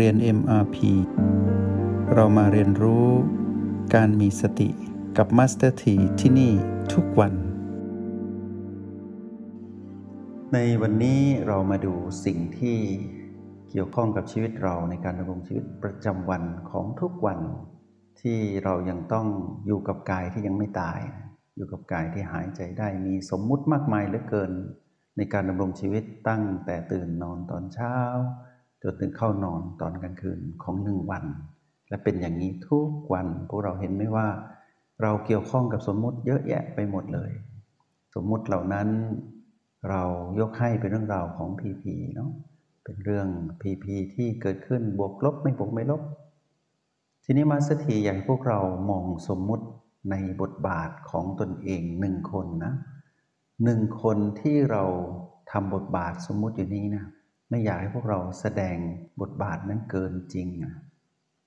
เรียน MRP เรามาเรียนรู้การมีสติกับ Master T ที่ที่นี่ทุกวัน ในวันนี้เรามาดูสิ่งที่เกี่ยวข้องกับชีวิตเราในการดำรงชีวิตประจำวันของทุกวัน ที่เรายังต้องอยู่กับกายที่ยังไม่ตาย อยู่กับกายที่หายใจได้มีสมมุติมากมายเหลือเกิน ในการดำรงชีวิตตั้งแต่ตื่นนอนตอนเช้า จนถึงเข้านอนตอนกลางคืนของหนึ่งวัน และเป็นอย่างนี้ทุกวันพวกเราเห็นไหมว่า เราเกี่ยวข้องกับสมมุติเยอะแยะไปหมดเลย สมมุติเหล่านั้น เรายกให้เป็นเรื่องราวของพีพีเนาะเป็นเรื่องพีพีที่เกิดขึ้นบวกลบไม่บวกไม่ลบ ทีนี้มาสถีอยากให้พวกเรามองสมมุติในบทบาทของตนเองหนึ่งคนนะหนึ่งคนที่เราทำบทบาทสมมุติอยู่นี้นะ ไม่อยากให้พวกเราแสดงบทบาทนั้นเกินจริงอะ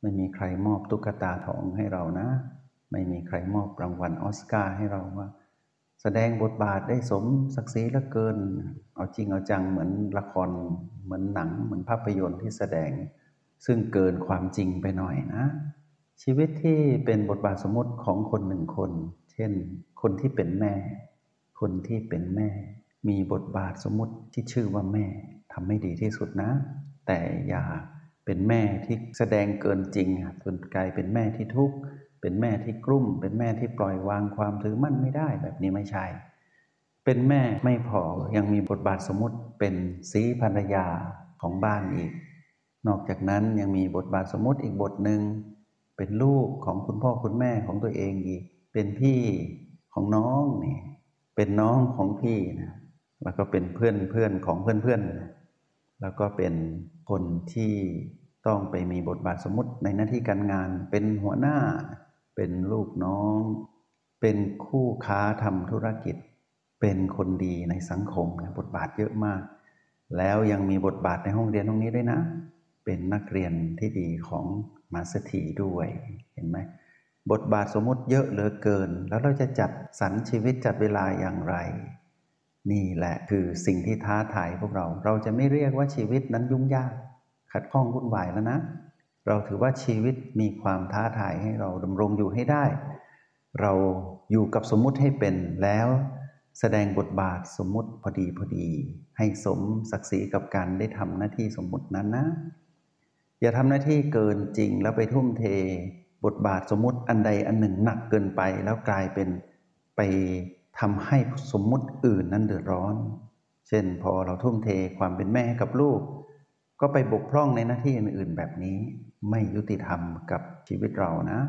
ไม่มีใครมอบตุ๊กตาทองให้เรานะ ไม่มีใครมอบรางวัลออสการ์ให้เราว่า แสดงบทบาทได้สมศักดิ์ศรีเหลือเกิน เอาจริงเอาจังเหมือนละครเหมือนหนัง เหมือนภาพยนตร์ที่แสดง ซึ่งเกินความจริงไปหน่อยนะ ชีวิตที่เป็นบทบาทสมมติของคนหนึ่งคน เช่น คนที่เป็นแม่ คนที่เป็นแม่ มีบทบาทสมมติที่ชื่อว่าแม่ำให้ดีที่สุดนะ แต่อย่าเป็นแม่ที่แสดงเกินจริงจนกลายเป็นแม่ที่ทุกข์เป็นแม่ที่กลุ้มเป็นแม่ที่ปล่อยวางความถือมั่นไม่ได้แบบนี้ไม่ใช่ เป็นแม่ไม่พอยังมีบทบาทสมมติเป็นสีภรรยาของบ้านอีก นอกจากนั้นยังมีบทบาทสมมติอีกบทหนึ่งเป็นลูกของคุณพ่อคุณแม่ของตัวเองอีก เป็นพี่ของน้องนี่เป็นน้องของพี่นะแล้วก็เป็นเพื่อนเพื่อนของเพื่อนเพื่อนนะ แล้วก็เป็นคนที่ต้องไปมีบทบาทสมมติในหน้าที่การงาน เป็นหัวหน้า เป็นลูกน้อง เป็นคู่ค้าทำธุรกิจ เป็นคนดีในสังคมบทบาทเยอะมาก แล้วยังมีบทบาทในห้องเรียนตรงนี้ด้วยนะ เป็นนักเรียนที่ดีของมาสถีด้วยเห็นไหมบทบาทสมมติเยอะเหลือเกิน แล้วเราจะจัดสรรชีวิตจัดเวลาอย่างไร นี่แหละคือสิ่งที่ท้าทายพวกเรา เราจะไม่เรียกว่าชีวิตนั้นยุ่งยาก ขัดข้องวุ่นวายแล้วนะ เราถือว่าชีวิตมีความท้าทายให้เราดำรงอยู่ให้ได้ เราอยู่กับสมมุติให้เป็นแล้วแสดงบทบาทสมมุติพอดีพอดี ให้สมศักดิ์ศรีกับการได้ทำหน้าที่สมมุตินั้นนะ อย่าทำหน้าที่เกินจริงแล้วไปทุ่มเท บทบาทสมมุติอันใดอันหนึ่งหนักเกินไปแล้วกลายเป็นไป ทำให้สมมุติอื่นนั้นเดือดร้อน เช่นพอเราทุ่มเทความเป็นแม่กับลูก ก็ไปบกพร่องในหน้าที่อื่น ๆ แบบนี้ไม่ยุติธรรมกับชีวิตเรานะ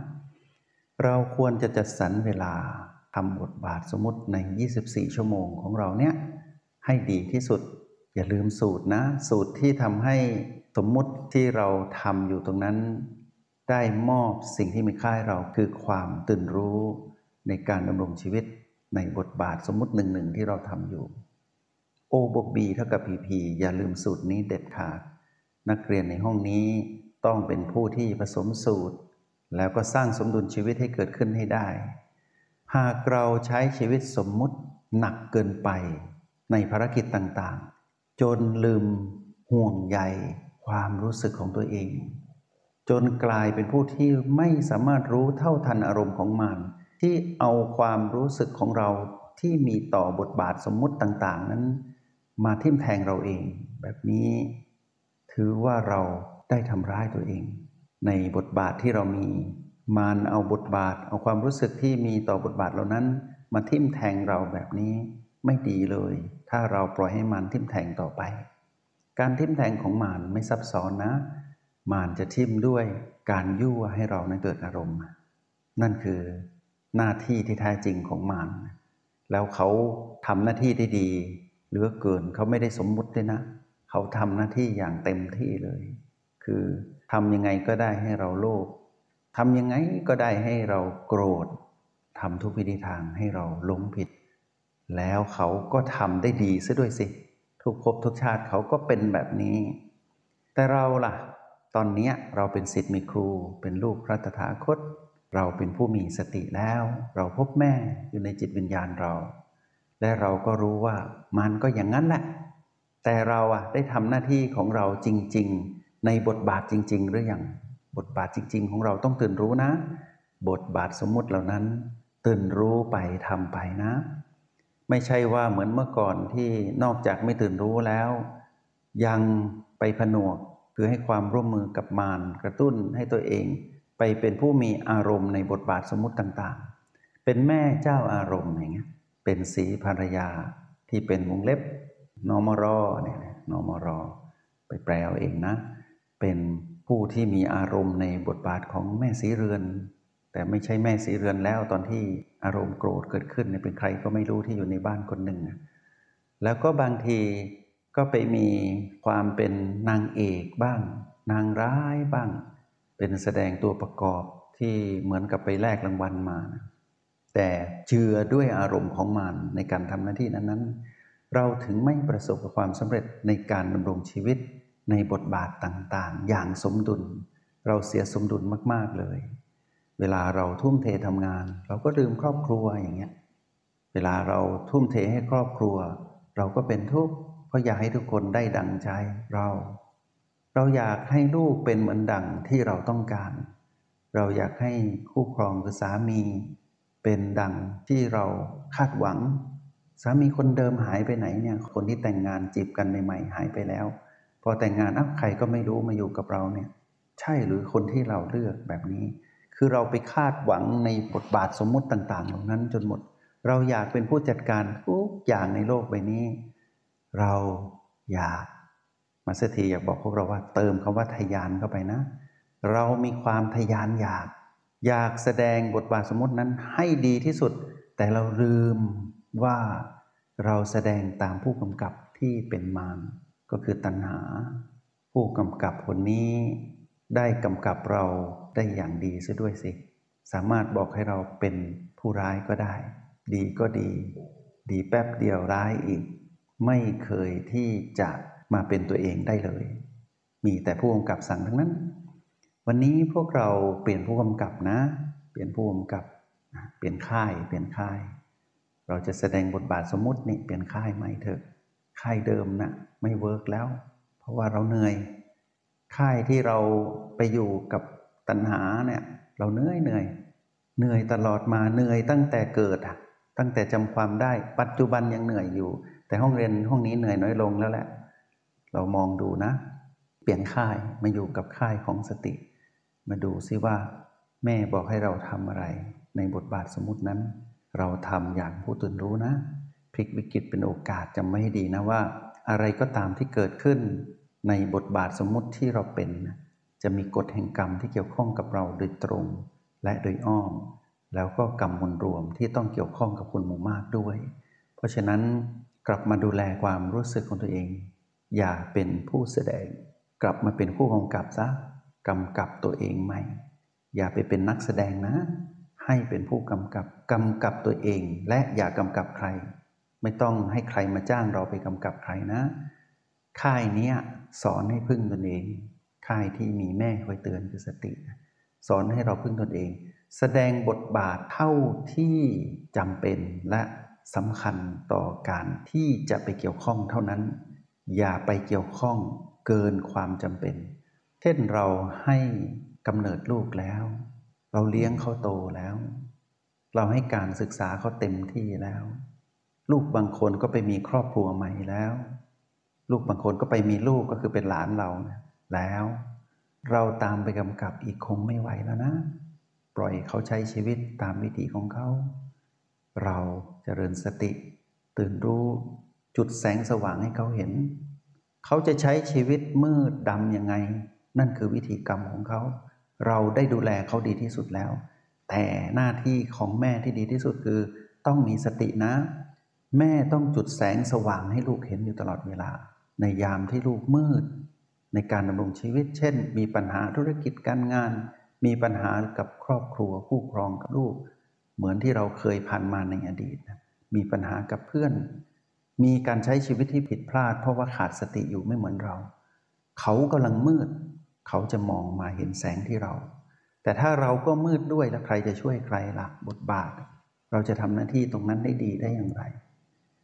เราควรจะจัดสรรเวลาทำบทบาทสมมติใน 24 ชั่วโมงของเราเนี่ยให้ดีที่สุด อย่าลืมสูตรนะ สูตรที่ทำให้สมมุติที่เราทำอยู่ตรงนั้น ได้มอบสิ่งที่มีค่าเราคือความตื่นรู้ในการดำรงชีวิต ในบทบาทสมมุติหนึ่งหนึ่งที่เราทำอยู่ O บวก B เท่ากับ PP อย่าลืมสูตรนี้เด็ดขาด นักเรียนในห้องนี้ต้องเป็นผู้ที่ผสมสูตร แล้วก็สร้างสมดุลชีวิตให้เกิดขึ้นให้ได้ หากเราใช้ชีวิตสมมุติหนักเกินไปในภารกิจต่างๆ จนลืมห่วงใยความรู้สึกของตัวเอง จนกลายเป็นผู้ที่ไม่สามารถรู้เท่าทันอารมณ์ของมัน ที่เอาความรู้สึกของเราที่มีต่อบทบาทสมมุติต่างๆ นั้น มาทิ่มแทงเราเอง แบบนี้ ถือว่าเราได้ทำร้ายตัวเอง ในบทบาทที่เรามี มานเอาบทบาท เอาความรู้สึกที่มีต่อบทบาทเหล่านั้น มาทิ่มแทงเราแบบนี้ไม่ดีเลย ถ้าเราปล่อยให้มันทิ่มแทงต่อไป การทิ่มแทงของมานไม่ซับซ้อนนะ มานจะทิ่มด้วยการยั่วให้เรานั้นเกิดอารมณ์ นั่นคือ หน้าที่ที่แท้จริงของมารแล้วเขาทำหน้าที่ได้ดีเหลือเกินเขาไม่ได้สมมุติเลยนะ เขาทำหน้าที่อย่างเต็มที่เลย คือทำยังไงก็ได้ให้เราโลภทำยังไงก็ได้ให้เราโกรธทำทุกวิธีทางให้เราหลงผิด แล้วเขาก็ทำได้ดีซะด้วยสิ ทุกภพทุกชาติเขาก็เป็นแบบนี้ แต่เราล่ะ ตอนนี้เราเป็นสิทธิ์มีครู เป็นลูกพระตถาคต เราเป็นผู้มีสติแล้ว เราพบแม่อยู่ในจิตวิญญาณเรา และเราก็รู้ว่ามันก็อย่างนั้นแหละ แต่เราอะได้ทำหน้าที่ของเราจริง ๆ ในบทบาทจริง ๆ หรืออยังบทบาทจริง ๆ ของเราต้องตื่นรู้นะ บทบาทสมมุติเหล่านั้น ตื่นรู้ไปทำไปนะ ไม่ใช่ว่าเหมือนเมื่อก่อนที่นอกจากไม่ตื่นรู้แล้ว ยังไปผนวกคือให้ความร่วมมือกับมารกระตุ้นให้ตัวเอง ไปเป็นผู้มีอารมณ์ในบทบาทสมมติต่างๆ เป็นแม่เจ้าอารมณ์อย่างเงี้ย เป็นสีภรรยาที่เป็นวงเล็บนอมรอเนี่ยนอมรอไปแปลเอาเองนะ เป็นผู้ที่มีอารมณ์ในบทบาทของแม่สีเรือน แต่ไม่ใช่แม่สีเรือนแล้วตอนที่อารมณ์โกรธเกิดขึ้นเนี่ยเป็นใครก็ไม่รู้ที่อยู่ในบ้านคนหนึ่ง แล้วก็บางทีก็ไปมีความเป็นนางเอกบ้าง นางร้ายบ้าง เป็นแสดงตัวประกอบที่เหมือนกับไปแลกรางวัลมานะแต่เจือด้วยอารมณ์ของมันในการทำหน้าที่นั้นๆ เราถึงไม่ประสบกับความสำเร็จในการดำรงชีวิตในบทบาทต่างๆ อย่างสมดุล เราเสียสมดุลมากๆเลย เวลาเราทุ่มเททำงาน เราก็ลืมครอบครัวอย่างเงี้ย เวลาเราทุ่มเทให้ครอบครัว เราก็เป็นทุกข์เพราะอยากให้ทุกคนได้ดังใจเรา เราอยากให้ลูกเป็นเหมือนดังที่เราต้องการ เราอยากให้คู่ครองคือสามี เป็นดังที่เราคาดหวัง สามีคนเดิมหายไปไหนเนี่ยคนที่แต่งงานจีบกันใหม่ๆหายไปแล้ว พอแต่งงานอ้าใครก็ไม่รู้มาอยู่กับเราเนี่ยใช่หรือคนที่เราเลือกแบบนี้ คือเราไปคาดหวังในบทบาทสมมุติต่างๆ เหล่านั้นจนหมด เราอยากเป็นผู้จัดการทุกอย่างในโลกใบนี้ เราอยาก มาสถีอยากบอกพวกเราว่าเติมคำว่าทยานเข้าไปนะ เรามีความทยานอยาก อยากแสดงบทบาทสมมตินั้นให้ดีที่สุด แต่เราลืมว่าเราแสดงตามผู้กำกับที่เป็นมารก็คือตัณหา ผู้กำกับคนนี้ได้กำกับเราได้อย่างดีซะด้วยสิ สามารถบอกให้เราเป็นผู้ร้ายก็ได้ ดีก็ดี ดีแป๊บเดียวร้ายอีก ไม่เคยที่จะ มาเป็นตัวเองได้เลย มีแต่ผู้กำกับสั่งทั้งนั้น วันนี้พวกเราเปลี่ยนผู้กำกับนะ เปลี่ยนผู้กำกับเปลี่ยนค่าย เปลี่ยนค่าย เราจะแสดงบทบาทสมมตินี่เปลี่ยนค่ายใหม่เถอะค่ายเดิมนะ่ะไม่เวิร์กแล้ว เพราะว่าเราเหนื่อย ค่ายที่เราไปอยู่กับตัณหาเนี่ยเราเหนื่อยเหนื่อยเหนื่อยตลอดมาเหนื่อยตั้งแต่เกิดอะตั้งแต่จำความได้ปัจจุบันยังเหนื่อยอยู่ แต่ห้องเรียนห้องนี้เหนื่อยน้อยลงแล้วแหละ เรามองดูนะ เปลี่ยนค่ายมาอยู่กับค่ายของสติ มาดูซิว่า แม่บอกให้เราทำอะไร ในบทบาทสมมตินั้น เราทำอย่างผู้ตื่นรู้นะ พลิกวิกฤตเป็นโอกาสจำไม่ดีนะว่า อะไรก็ตามที่เกิดขึ้น ในบทบาทสมมติที่เราเป็น จะมีกฎแห่งกรรมที่เกี่ยวข้องกับเราโดยตรง และโดยอ้อม แล้วก็กรรมมวลรวมที่ต้องเกี่ยวข้องกับคุณหมู่มากด้วย เพราะฉะนั้นกลับมาดูแลความรู้สึกของตัวเอง อย่าเป็นผู้แสดง กลับมาเป็นผู้กำกับซะกำกับตัวเองใหม่ อย่าไปเป็นนักแสดงนะ ให้เป็นผู้กำกับกำกับตัวเอง และอย่ากำกับใคร ไม่ต้องให้ใครมาจ้างเราไปกำกับใครนะ ค่ายนี้สอนให้พึ่งตนเอง ค่ายที่มีแม่คอยเตือนคือสติ สอนให้เราพึ่งตนเอง แสดงบทบาทเท่าที่จำเป็นและสำคัญต่อการที่จะไปเกี่ยวข้องเท่านั้น อย่าไปเกี่ยวข้องเกินความจำเป็น เช่นเราให้กำเนิดลูกแล้ว เราเลี้ยงเขาโตแล้ว เราให้การศึกษาเขาเต็มที่แล้ว ลูกบางคนก็ไปมีครอบครัวใหม่แล้ว ลูกบางคนก็ไปมีลูกก็คือเป็นหลานเราแล้ว เราตามไปกำกับอีกคงไม่ไหวแล้วนะ ปล่อยเขาใช้ชีวิตตามวิถีของเขา เราจเจริญสติ ตื่นรู้ จุดแสงสว่างให้เขาเห็น เขาจะใช้ชีวิตมืดดำยังไง นั่นคือวิธีกรรมของเขา เราได้ดูแลเขาดีที่สุดแล้ว แต่หน้าที่ของแม่ที่ดีที่สุดคือ ต้องมีสตินะ แม่ต้องจุดแสงสว่างให้ลูกเห็นอยู่ตลอดเวลา ในยามที่ลูกมืด ในการดำรงชีวิต เช่น มีปัญหาธุรกิจการงาน มีปัญหากับครอบครัวคู่ครองกับลูก เหมือนที่เราเคยผ่านมาในอดีต มีปัญหากับเพื่อน มีการใช้ชีวิตที่ผิดพลาด เพราะว่าขาดสติอยู่ไม่เหมือนเรา เขากำลังมืด เขาจะมองมาเห็นแสงที่เรา แต่ถ้าเราก็มืดด้วยแล้วใครจะช่วยใครล่ะบทบาท เราจะทำหน้าที่ตรงนั้นได้ดีได้อย่างไร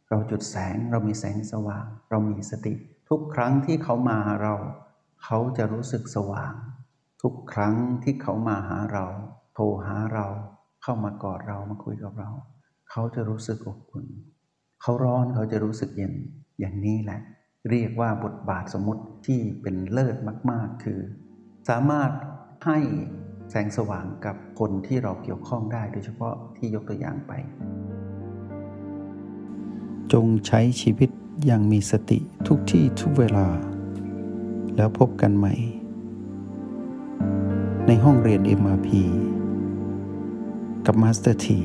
เราจุดแสงเรามีแสงสว่าง เรามีสติ ทุกครั้งที่เขามาเรา เขาจะรู้สึกสว่าง ทุกครั้งที่เขามาหาเรา โทรหาเรา เข้ามากอดเรามาคุยกับเรา เขาจะรู้สึกอบอุ่น เขาร้อนเขาจะรู้สึกเย็นอย่างนี้แหละ เรียกว่าบทบาทสมมติที่เป็นเลิศมาก ๆ คือ สามารถให้แสงสว่างกับคนที่เราเกี่ยวข้องได้โดยเฉพาะที่ยกตัวอย่างไป จงใช้ชีวิตอย่างมีสติทุกที่ทุกเวลา แล้วพบกันใหม่ ในห้องเรียน MRP กับ Master T